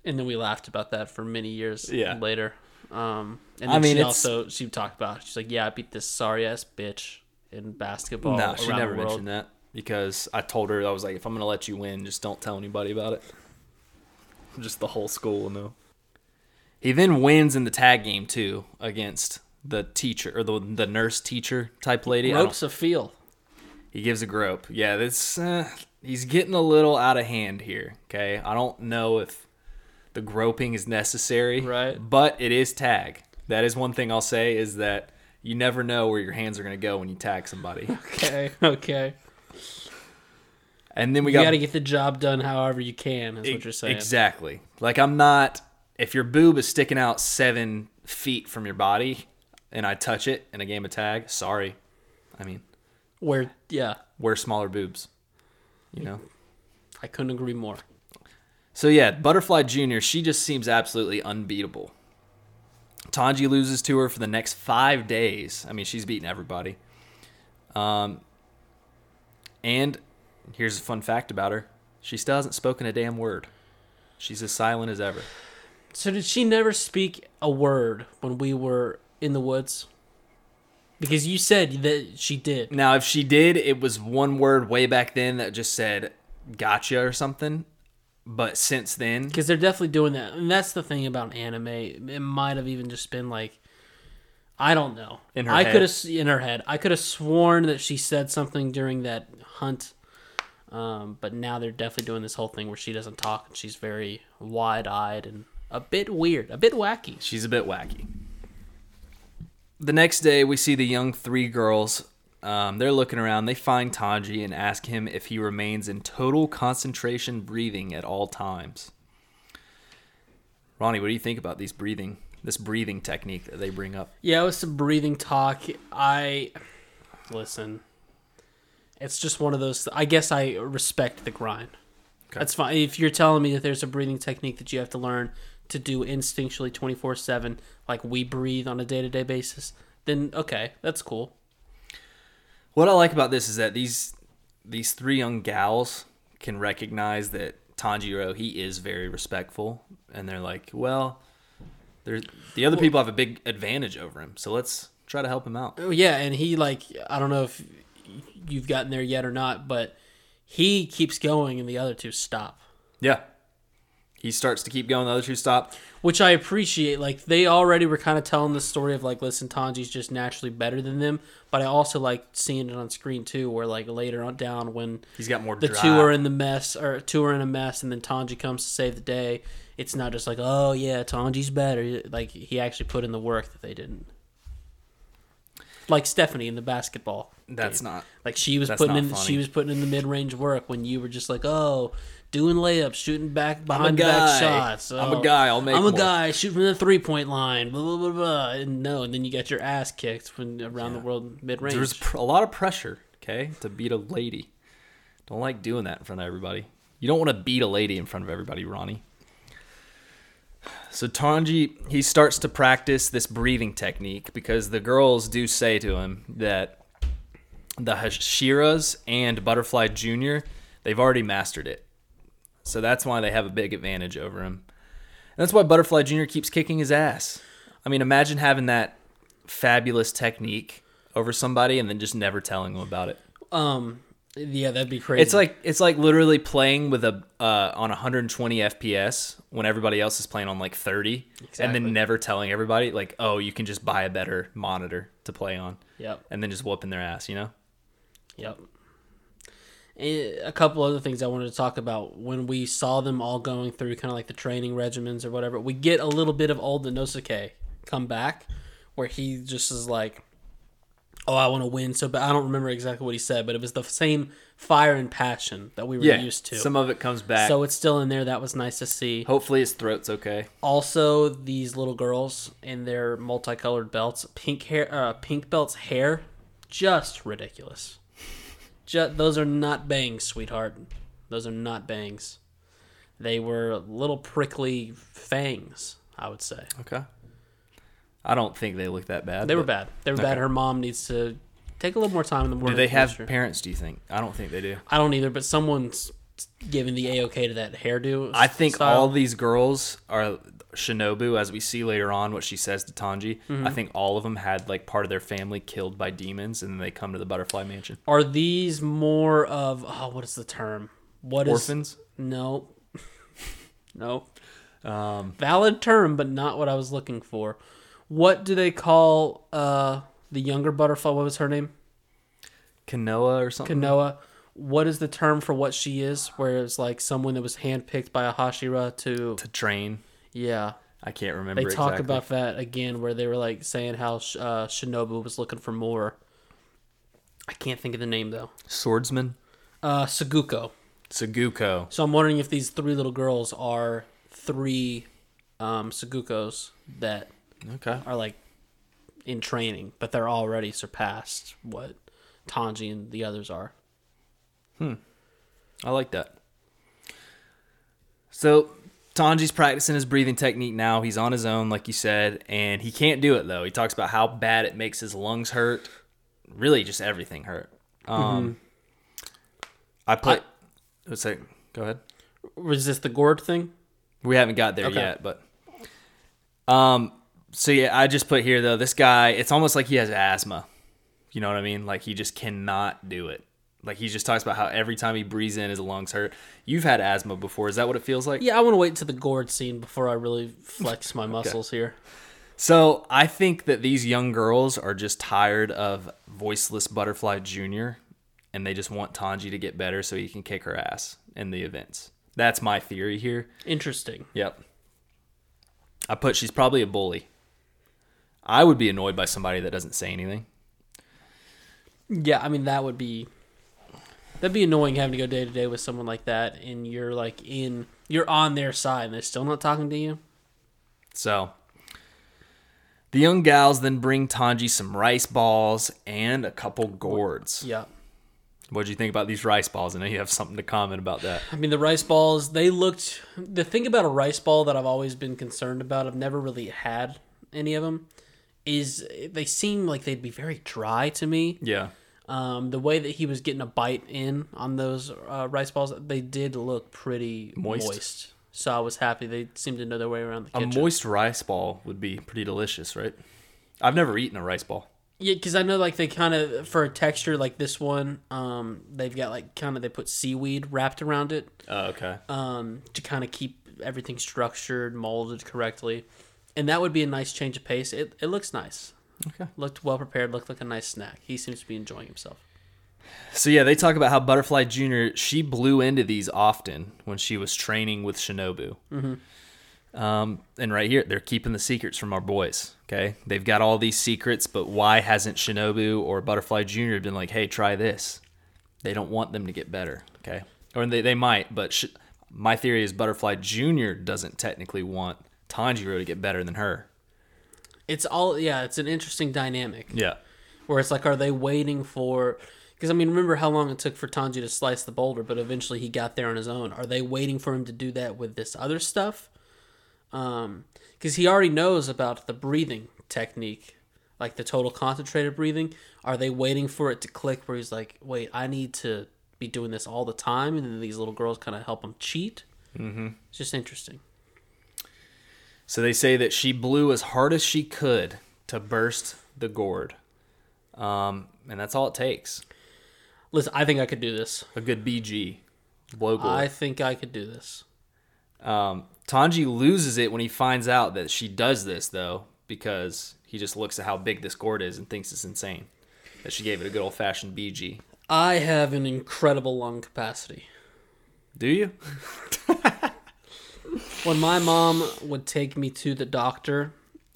And then we laughed about that for many years Yeah. later. Um, and I then mean, she also she talked about she's like, yeah, I beat this sorry ass bitch in basketball. No, she never mentioned that because I told her I was like, if I'm gonna let you win, just don't tell anybody about it. Just the whole school will know. He then wins in the tag game too against the teacher or the the nurse teacher type lady. Ropes of feel. He gives a grope. Yeah, this uh, he's getting a little out of hand here. Okay, I don't know if the groping is necessary, Right. But it is tag. That is one thing I'll say is that you never know where your hands are gonna go when you tag somebody. Okay, okay. And then we You got to get the job done however you can. Is what you're saying. Exactly. Like I'm not. If your boob is sticking out seven feet from your body, and I touch it in a game of tag, sorry. I mean, Where, yeah, wear smaller boobs. You know. I couldn't agree more. So yeah, Butterfly Junior. She just seems absolutely unbeatable. Tanji loses to her for the next five days. I mean, she's beating everybody. Um, and here's a fun fact about her: she still hasn't spoken a damn word. She's as silent as ever. So did she never speak a word when we were in the woods? Because you said that she did. Now, if she did, it was one word way back then that just said "gotcha" or something. But since then, Because they're definitely doing that. And that's the thing about anime. It might have even just been like, I don't know. In her I could have in her head. I could have sworn that she said something during that hunt. Um, but now they're definitely doing this whole thing where she doesn't talk and she's very wide eyed and a bit weird, a bit wacky. she's a bit wacky. The next day, we see the young three girls. Um, they're looking around. They find Tanji and ask him if he remains in total concentration breathing at all times. Ronny, what do you think about these breathing, this breathing technique that they bring up? Yeah, it was some breathing talk. I listen. It's just one of those. I guess I respect the grind. That's fine. If you're telling me that there's a breathing technique that you have to learn to do instinctually 24 7, like we breathe on a day to day basis, then okay, that's cool. What I like about this is that these these three young gals can recognize that Tanjiro he is very respectful, and they're like, well, there's the other people have a big advantage over him, so let's try to help him out. Oh, yeah, and he, like, I don't know if you've gotten there yet or not, but he keeps going and the other two stop. Yeah, he starts to keep going. The other two stop. which I appreciate. Like they already were kind of telling the story of like, listen, Tanji's just naturally better than them. But I also like seeing it on screen too, where like later on down when He's got more. the drive. two are in the mess or two are in a mess, and then Tanji comes to save the day. It's not just like, oh yeah, Tanji's better. Like he actually put in the work that they didn't. Like Stephanie in the basketball. That's game. not. Like she was putting in, funny. she was putting in the mid range work when you were just like, oh, doing layups, shooting back behind the back shots. I'm a Oh, guy, I'll make I'm a more." guy Shoot from the three point line. Blah blah blah blah. And no, and then you get your ass kicked when around the world mid range. There's pr- a lot of pressure. Okay, to beat a lady. Don't like doing that in front of everybody. You don't want to beat a lady in front of everybody, Ronny. So Tanji, he starts to practice this breathing technique because the girls do say to him that the Hashiras and Butterfly Junior, they've already mastered it. So that's why they have a big advantage over him. And that's why Butterfly Junior keeps kicking his ass. I mean, imagine having that fabulous technique over somebody and then just never telling them about it. um, yeah, that'd be crazy. It's like it's like literally playing with a uh, on 120 FPS when everybody else is playing on like 30, and then never telling everybody like, oh, you can just buy a better monitor to play on, yep, and then just whooping their ass, you know? yep. And a couple other things I wanted to talk about when we saw them all going through kind of like the training regimens or whatever. We get a little bit of old Inosuke come back, where he just is like, "Oh, I want to win." So, but I don't remember exactly what he said, but it was the same fire and passion that we were used to. Some of it comes back. so it's still in there. That was nice to see. Hopefully his throat's okay. Also, these little girls in their multicolored belts, pink hair, uh, pink belts hair, just ridiculous. Just, those are not bangs, sweetheart. Those are not bangs. They were little prickly fangs, I would say. Okay. I don't think they look that bad. They were bad. They were bad. Her mom needs to take a little more time in the morning. Do they have parents? Do you think? I don't think they do. I don't either, but someone's giving the a okay to that hairdo. I think style. all these girls are Shinobu, as we see later on what she says to Tanji. Mm-hmm. I think all of them had like part of their family killed by demons, and then they come to the Butterfly Mansion. are these more of oh, what is the term? What is Orphans. No. no. Um, Valid term, but not what I was looking for. What do they call uh the younger butterfly? What was her name? Kanoa or something. Kanoa. What is the term for what she is? Where it's like someone that was handpicked by a Hashira to to train. yeah. I can't remember. They talk exactly. about that again, where they were like saying how uh, Shinobu was looking for more. I can't think of the name though. swordsman Uh, Saguko. Saguko. So I'm wondering if these three little girls are three um, Sagukos that Okay. are like in training, but they're already surpassed what Tanji and the others are. Hmm. I like that. So Tanji's practicing his breathing technique now. He's on his own, like you said, and he can't do it though. He talks about how bad it makes his lungs hurt. Really, just everything hurt. Um, I put. let's say, go ahead. Was this the gourd thing? We haven't got there Okay. yet, but um. So yeah, I just put here though. This guy, it's almost like he has asthma. You know what I mean? Like he just cannot do it. Like he just talks about how every time he breathes in, his lungs hurt. You've had asthma before. Is that what it feels like? Yeah, I want to wait to the gourd scene before I really flex my muscles here. So I think that these young girls are just tired of voiceless Butterfly Junior, and they just want Tanji to get better so he can kick her ass in the events. That's my theory here. Interesting. Yep. I put she's probably a bully. I would be annoyed by somebody that doesn't say anything. Yeah, I mean that would be that'd be annoying having to go day to day with someone like that, and you're like in you're on their side, and they're still not talking to you. So the young gals then bring Tanji some rice balls and a couple gourds. Yeah. What'd you think about these rice balls? I know you have something to comment about that. I mean, the rice balls, they looked. The thing about a rice ball that I've always been concerned about, I've never really had any of them, is they seem like they'd be very dry to me. Yeah. Um, the way that he was getting a bite in on those uh, rice balls, they did look pretty Moist. moist. So I was happy they seemed to know their way around the kitchen. A moist rice ball would be pretty delicious, right? I've never eaten a rice ball. Yeah, because I know like they kind of for a texture like this one, um, they've got like kind of they put seaweed wrapped around it, Oh, okay. um, to kind of keep everything structured, molded correctly, and that would be a nice change of pace. It it looks nice. Okay. Looked well prepared. Looked like a nice snack. He seems to be enjoying himself. So yeah, they talk about how Butterfly Junior she blew into these often when she was training with Shinobu. Mm-hmm. Um, and right here, they're keeping the secrets from our boys. Okay, they've got all these secrets, but why hasn't Shinobu or Butterfly Junior been like, "Hey, try this"? They don't want them to get better. Okay, or they they might, but sh- my theory is Butterfly Junior doesn't technically want Tanjiro to get better than her. It's all yeah. It's an interesting dynamic. Yeah. where it's like, are they waiting for? Because I mean, remember how long it took for Tanji to slice the boulder, but eventually he got there on his own. Are they waiting for him to do that with this other stuff? Um, because he already knows about the breathing technique, like the total concentrated breathing. Are they waiting for it to click where he's like, wait, I need to be doing this all the time, and then these little girls kind of help him cheat? Mm-hmm. It's just interesting. So they say that she blew as hard as she could to burst the gourd. Um, and that's all it takes. Listen, I think I could do this. A good BG. Blow gourd. I think I could do this. Um, Tanji loses it when he finds out that she does this, though, because he just looks at how big this gourd is and thinks it's insane. That she gave it a good old fashioned BG. I have an incredible lung capacity. Do you? When my mom would take me to the doctor,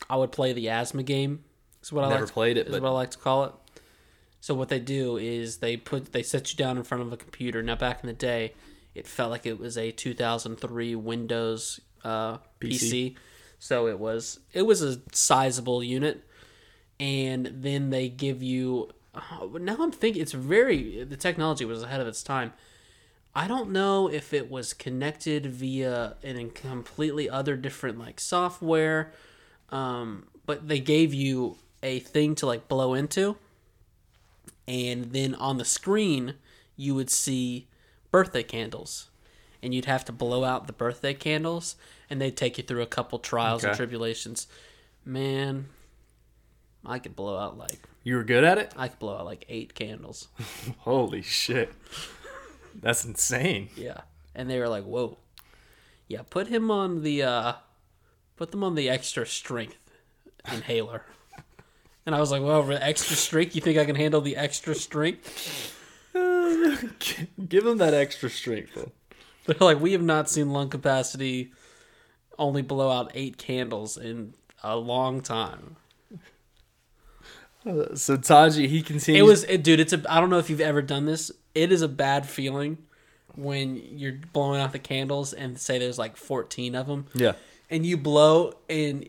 I would play the asthma game. Is what I Never like to, played it, Is but- what I like to call it. So what they do is they put they set you down in front of a computer. Now back in the day, it felt like it was a 2003 Windows uh, PC. PC. So it was it was a sizable unit, and then they give you. oh, now I'm thinking it's very the technology was ahead of its time. I don't know if it was connected via an completely other different like software, um, but they gave you a thing to like blow into, and then on the screen you would see birthday candles, and you'd have to blow out the birthday candles, and they'd take you through a couple trials and tribulations. Man, I could blow out like You were good at it? I could blow out like eight candles. Holy shit. That's insane. Yeah. And they were like, "Whoa." Yeah, put him on the uh put them on the extra strength inhaler. And I was like, "Well, extra strength, you think I can handle the extra strength?" Give him that extra strength, though. They're like, "We have not seen lung capacity only blow out 8 candles in a long time." So Taji, he continues. It was it, dude, it's a I don't know if you've ever done this. It is a bad feeling when you're blowing out the candles and say there's like 14 of them. Yeah. and you blow and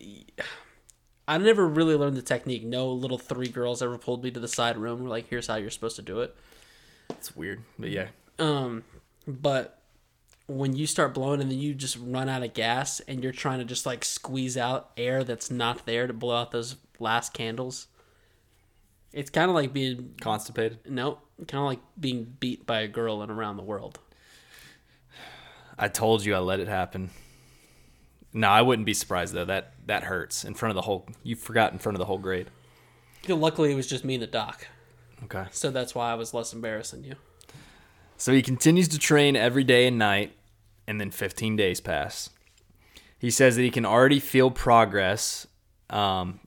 I never really learned the technique. No little three girls ever pulled me to the side room. were like, "Here's how you're supposed to do it." It's weird. But yeah. Um, but when you start blowing and then you just run out of gas and you're trying to just like squeeze out air that's not there to blow out those last candles, it's kind of like being Constipated. no, kind of like being beat by a girl and around the world. I told you I let it happen. No, I wouldn't be surprised though. That that hurts in front of the whole. You forgot in front of the whole grade. Luckily, it was just me and the doc. Okay. So that's why I was less embarrassed than you. So he continues to train every day and night, and then 15 days pass. He says that he can already feel progress. Um,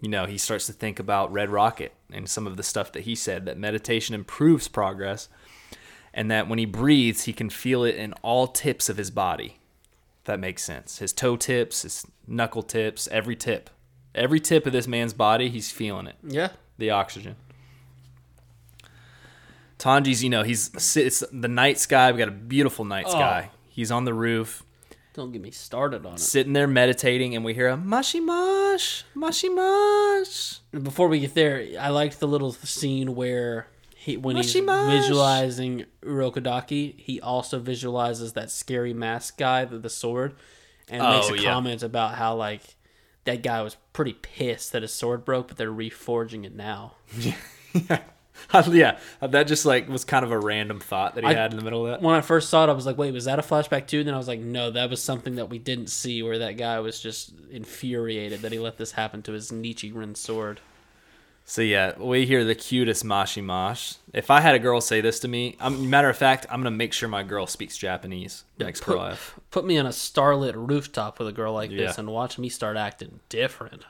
you know, he starts to think about Red Rocket and some of the stuff that he said that meditation improves progress, and that when he breathes, he can feel it in all tips of his body. If that makes sense. His toe tips, his knuckle tips, every tip. Every tip of this man's body, he's feeling it Yeah. the oxygen. Tanji's, you know, he's it's the night sky. We got a beautiful night oh. sky. He's on the roof, Don't get me started on it. sitting there meditating, and we hear a mashi mash, mashi mash. Before we get there, I liked the little scene where he when he's Mashimash. visualizing Urokodaki, he also visualizes that scary mask guy with the sword, and oh, makes Oh, a yeah. comment about how like that guy was pretty pissed that his sword broke, but they're reforging it now. yeah, that just like was kind of a random thought that he I- had in the middle of that. When I first saw it, I was like, "Wait, was that a flashback too?" Then I was like, "No, that was something that we didn't see, where that guy was just infuriated that he let this happen to his Nichirin sword." So yeah, we hear the cutest mashi mash. If I had a girl say this to me, I'm, matter of fact, I'm gonna make sure my girl speaks Japanese next girl I have. Put me on a starlit rooftop with a girl like this Yeah. and watch me start acting different.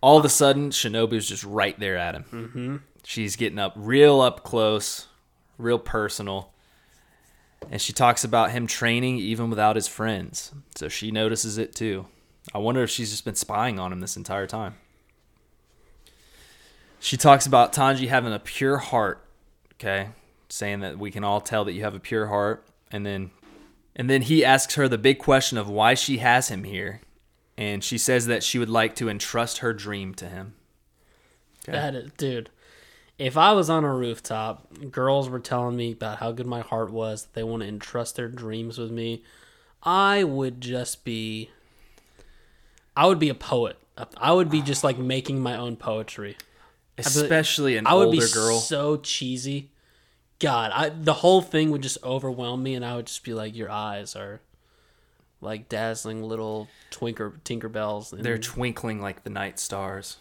All of a sudden Shinobu's just right there at him. Mm-hmm. She's getting up real up close, real personal. And she talks about him training even without his friends. So she notices it too. I wonder if she's just been spying on him this entire time. She talks about Tanji having a pure heart, okay? Saying that we can all tell that you have a pure heart. And then and then he asks her the big question of why she has him here. And she says that she would like to entrust her dream to him. Okay. That is, dude. If I was on a rooftop, girls were telling me about how good my heart was, that they want to entrust their dreams with me, I would just be. I would be a poet. I would be just like making my own poetry. Especially an I would older be girl. so cheesy. God, I the whole thing would just overwhelm me, and I would just be like, "Your eyes are like dazzling little twinker Tinkerbells." And, They're twinkling like the night stars.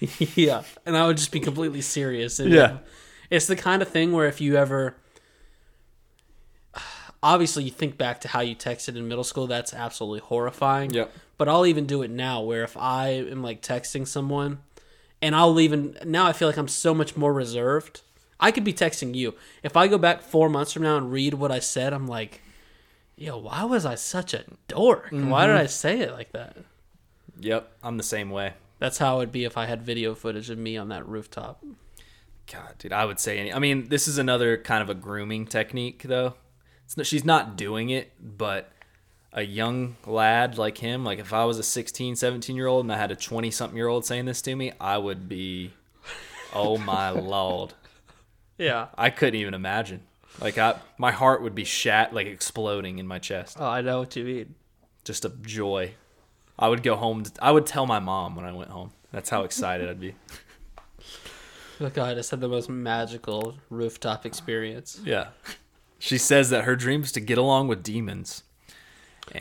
yeah, and I would just be completely serious. And Yeah. Um, it's the kind of thing where if you ever, obviously, you think back to how you texted in middle school. That's absolutely horrifying. Yep. But I'll even do it now, where if I am like texting someone, and I'll even now I feel like I'm so much more reserved. I could be texting you. If I go back four months from now and read what I said, I'm like, yo, why was I such a dork? Why Mm-hmm. did I say it like that? Yep, I'm the same way. That's how it would be if I had video footage of me on that rooftop. God, dude, I would say any. I mean, this is another kind of a grooming technique, though. It's not, she's not doing it, but a young lad like him, like if I was a 16, 17 year old and I had a 20 something year old saying this to me, I would be, oh my lord. Yeah. I couldn't even imagine. Like, I, my heart would be shat, like exploding in my chest. Oh, I know what you mean. Just a joy. I would go home. I would tell my mom when I went home. That's how excited I'd be. Look, I just had the most magical rooftop experience. Yeah. She says that her dream is to get along with demons.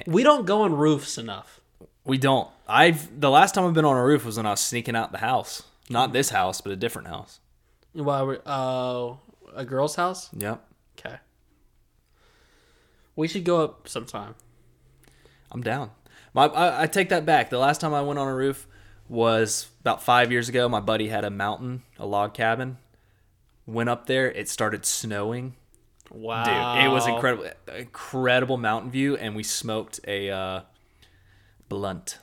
We don't go on roofs enough. We don't. I've the last time I've been on a roof was when I was sneaking out the house. Not this house, but a different house. While we're uh, a girl's house. Yep. Okay. We should go up sometime. I'm down. My I, I take that back. The last time I went on a roof was about five years ago. My buddy had a mountain, a log cabin. Went up there. It started snowing. Wow, Dude, it was incredible. Incredible mountain view, and we smoked a uh, blunt.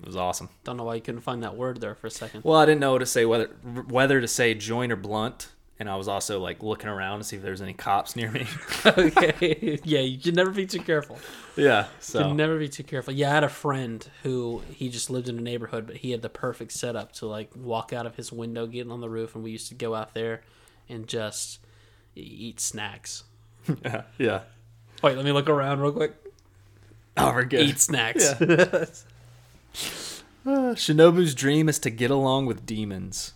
It was awesome. Don't know why you couldn't find that word there for a second. Well, I didn't know to say whether whether to say joint or blunt, and I was also like looking around to see if there was any cops near me. okay, yeah, you should never be too careful. yeah. So You should never be too careful. Yeah, I had a friend who he just lived in a neighborhood, but he had the perfect setup to like walk out of his window, get on the roof, and we used to go out there and just eat snacks. yeah, yeah. Wait, let me look around real quick. Oh, we're good. Eat snacks. Uh, Shinobu's dream is to get along with demons.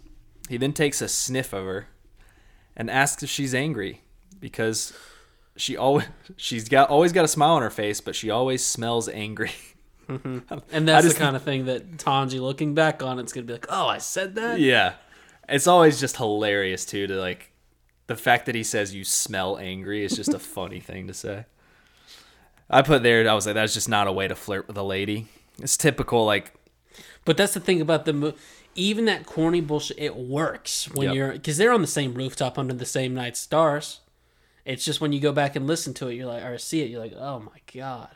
He then takes a sniff of her and asks if she's angry because she always she's got always got a smile on her face, but she always smells angry. Mm-hmm. And that's the kind of thing that Tanji, looking back on, it's gonna be like, "Oh, I said that." yeah. It's always just hilarious too to like the fact that he says you smell angry is just a funny thing to say. I put there. I was like, that's just not a way to flirt with a lady. It's typical, like But that's the thing about the mo- even that corny bullshit. It works when Yep. you're because they're on the same rooftop under the same night stars. It's just when you go back and listen to it, you're like, or see it, you're like, oh my god.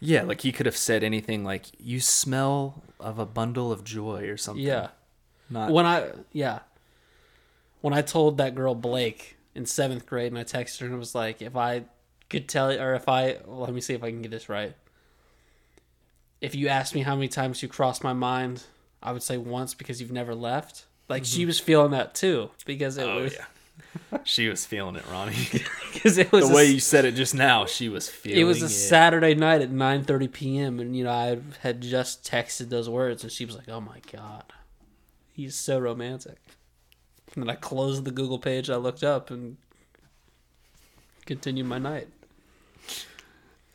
yeah, like he could have said anything like you smell of a bundle of joy or something. Yeah. not When I yeah, when I told that girl Blake in seventh grade, and I texted her and was like, if I could tell you or if I well, let me see if I can get this right. If you asked me how many times you crossed my mind, I would say once because you've never left. Like she was feeling that too because it Mm-hmm. Oh was yeah, she was feeling it, Ronny. because it was the a way you said it just now, she was feeling it was a Saturday night at 9:30 p.m. and you know I had just texted those words and she was like, "Oh my god, he's so romantic." And then I closed the Google page, I looked up and continued my night.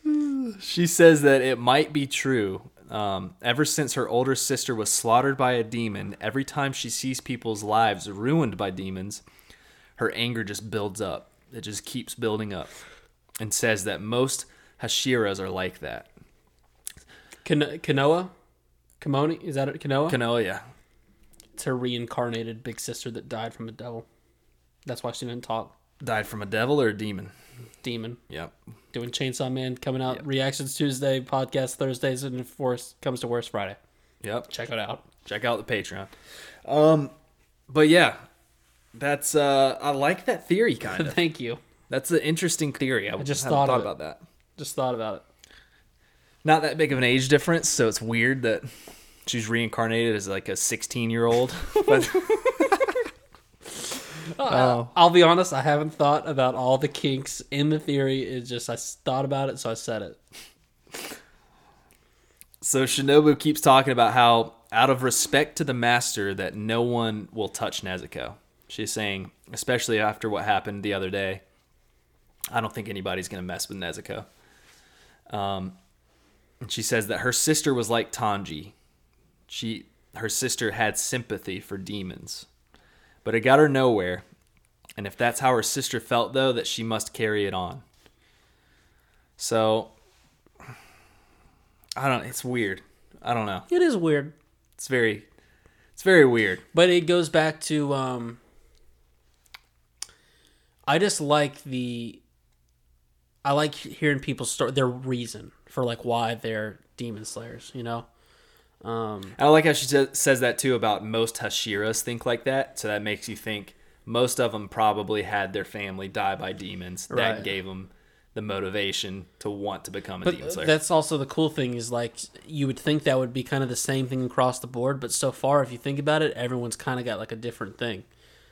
She says that it might be true. Um, ever since her older sister was slaughtered by a demon, every time she sees people's lives ruined by demons, her anger just builds up. It just keeps building up. And says that most Hashiras are like that. Kan- Kanoa, Kimoni, is that it? Kanoa? Kanoya. it's her reincarnated big sister that died from a devil. That's why she didn't talk. Died from a devil or a demon? Demon Yep. doing Chainsaw Man coming out. Yep. Reactions Tuesday, podcast Thursdays, and if worse comes to worse Friday. Yep. Check it out. check out the patreon um but yeah that's uh i like that theory kind of Thank you. that's an interesting theory i, just hadn't thought about that Just thought about it. not that big of an age difference so it's weird that she's reincarnated as like a 16 year old but Uh, I'll be honest, I haven't thought about all the kinks in the theory. It's just I thought about it, so I said it. so shinobu keeps talking about how out of respect to the master that no one will touch nezuko she's saying especially after what happened the other day i don't think anybody's to mess with nezuko um, and she says that her sister was like tanji she her sister had sympathy for demons but it got her nowhere and if that's how her sister felt though that she must carry it on so i don't it's weird i don't know It is weird, it's very it's very weird but it goes back to um. I just like the. I like hearing people's story, their reason for like why they're demon slayers. You know, um, I like how she sa- says that too about most Hashiras think like that. So that makes you think most of them probably had their family die by demons. That Right. gave them the motivation to want to become a But demon slayer. that's also the cool thing is like you would think that would be kind of the same thing across the board, but so far, if you think about it, everyone's kind of got like a different thing.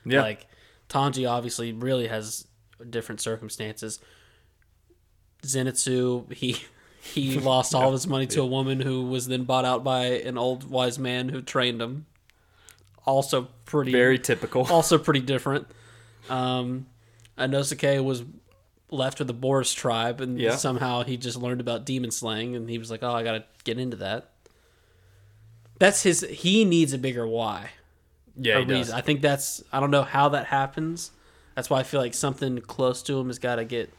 Yeah. Like Tanji obviously really has different circumstances. Zenitsu, he he lost all of his money to a woman who was then bought out by an old wise man who trained him. Also pretty Very typical. also pretty different. Um, Inosuke was left with the boar's tribe, and Yeah. somehow he just learned about demon slaying, and he was like, "Oh, I gotta get into that." That's his. He needs a bigger why. Yeah, he does. reason. I think that's. I don't know how that happens. That's why I feel like something close to him has got to get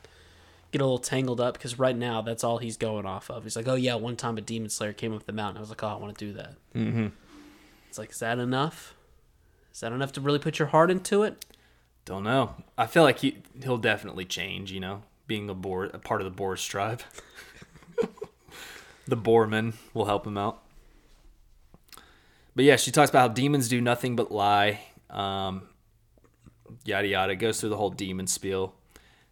get a little tangled up because right now that's all he's going off of. He's like, "Oh yeah, one time a demon slayer came up the mountain. I was like, oh, I want to do that." Mm-hmm. It's like, is that enough? Is that enough to really put your heart into it? Don't know. I feel like he he'll definitely change. You know, being a boar, a part of the boar's tribe. the Boorman will help him out. But yeah, she talks about how demons do nothing but lie. Um, yada yada. It goes through the whole demon spiel.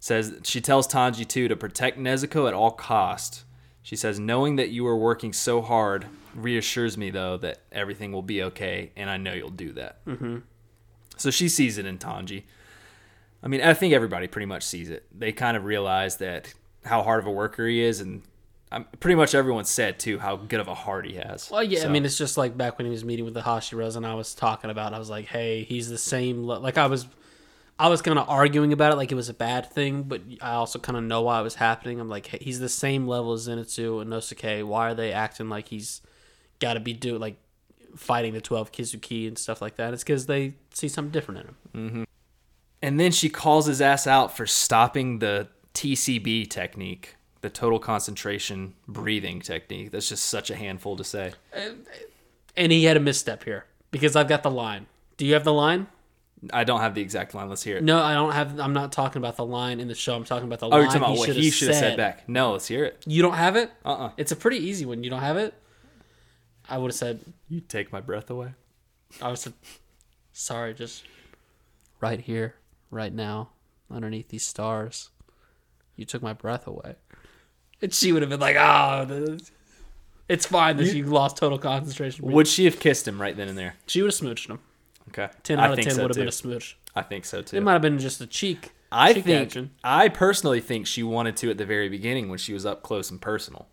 Says she tells Tanji too to protect Nezuko at all cost. She says knowing that you are working so hard reassures me though that everything will be okay, and I know you'll do that. Mm-hmm. So she sees it in Tanji. I mean, I think everybody pretty much sees it. They kind of realize that how hard of a worker he is, and um, pretty much everyone said too how good of a heart he has. Well, yeah, So- I mean, it's just like back when he was meeting with the Hashiras, and I was talking about. I was like, "Hey, he's the same." Like I was, I was kind of arguing about it, like it was a bad thing, but I also kind of know why it was happening. I'm like, hey, he's the same level as Zenitsu and Nosuke. Why are they acting like he's got to be do like fighting the 12 Kizuki and stuff like that. It's because they see something different in him. Mm-hmm. And then she calls his ass out for stopping the TCB technique, the total concentration breathing technique. That's just such a handful to say. And he had a misstep here because I've got the line. Do you have the line? I don't have the exact line. Let's hear it. No, I don't have. I'm not talking about the line in the show. I'm talking about the Oh, line you're talking about what he should have said back. No, let's hear it. You don't have it? Uh uh It's a pretty easy one. You don't have it? I would have said, You take my breath away. I would have said, sorry, just right here, right now, underneath these stars. You took my breath away. And she would have been like, oh, this- it's fine that you lost total concentration. Would she have kissed him right then and there? She would have smooched him. Okay. 10 I out of 10 so, would have been a smooch. I think so too. It might have been just a cheek. I cheek think action. I personally think she wanted to at the very beginning when she was up close and personal.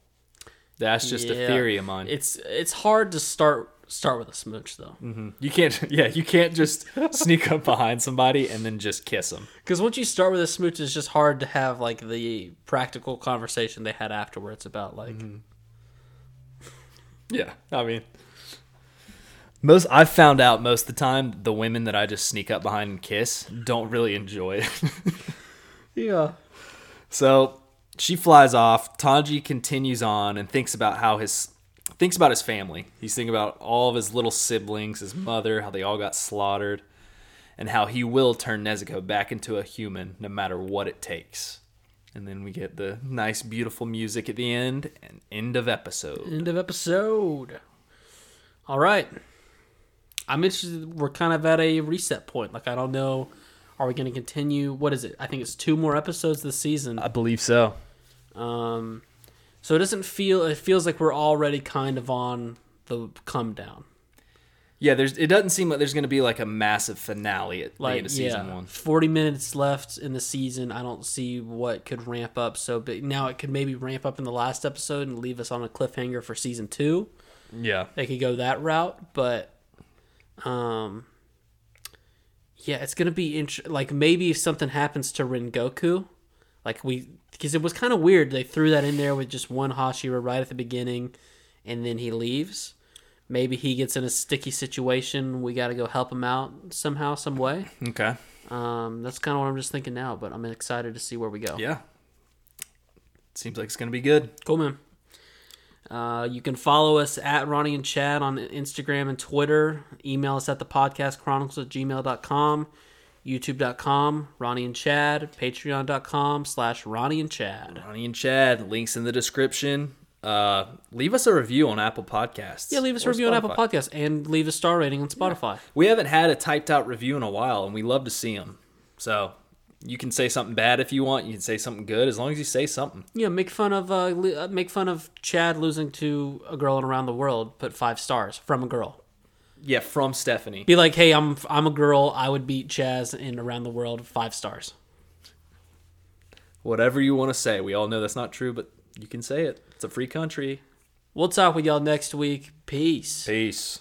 That's just a theory of mine. It's it's hard to start start with a smooch though, mm-hmm. you can't, yeah, you can't just sneak up behind somebody and then just kiss them. because once you start with a smooch, it's just hard to have like the practical conversation they had afterwards about like mm-hmm. Yeah, I mean, most I've found out most of the time the women that I just sneak up behind and kiss don't really enjoy it. yeah. So she flies off. Tanji continues on and thinks about how his thinks about his family. He's thinking about all of his little siblings, his mother, how they all got slaughtered, and how he will turn Nezuko back into a human no matter what it takes. And then we get the nice, beautiful music at the end and end of episode. End of episode. All right. I'm interested. We're kind of at a reset point. Like I don't know. Are we going to continue? What is it? I think it's two more episodes this season. I believe so. Um, so it doesn't feel. It feels like we're already kind of on the come down. Yeah, there's. It doesn't seem like there's going to be like a massive finale at the end of season yeah, one. forty minutes left in the season. I don't see what could ramp up. So, but now it could maybe ramp up in the last episode and leave us on a cliffhanger for season two. Yeah. they could go that route, but um yeah, it's gonna be int- like maybe if something happens to Rengoku, like we because it was kind of weird they threw that in there with just one Hashira right at the beginning, and then he leaves. Maybe he gets in a sticky situation. We got to go help him out somehow, some way. Okay. Um, that's kind of what I'm just thinking now. But I'm excited to see where we go. Yeah. Seems like it's going to be good. Cool, man. Uh, you can follow us at Ronny and Chad on Instagram and Twitter. Email us at the podcast chronicles at gmail.com, youtube.com, Ronny and Chad, patreon.com slash Ronny and Chad. Ronny and Chad, links in the description. Uh, leave us a review on Apple Podcasts. Yeah, leave us a review on Apple Spotify. Podcasts and leave a star rating on Spotify. We haven't had a typed out review in a while, and we love to see them. So you can say something bad if you want. You can say something good as long as you say something. Yeah, make fun of uh, uh, make fun of Chad losing to a girl in around the world. Put five stars from a girl. Yeah, from Stephanie. Be like, hey, I'm I'm a girl. I would beat Chaz in around the world. Five stars. Whatever you want to say. We all know that's not true, but you can say it. It's a free country. We'll talk with y'all next week. Peace. Peace.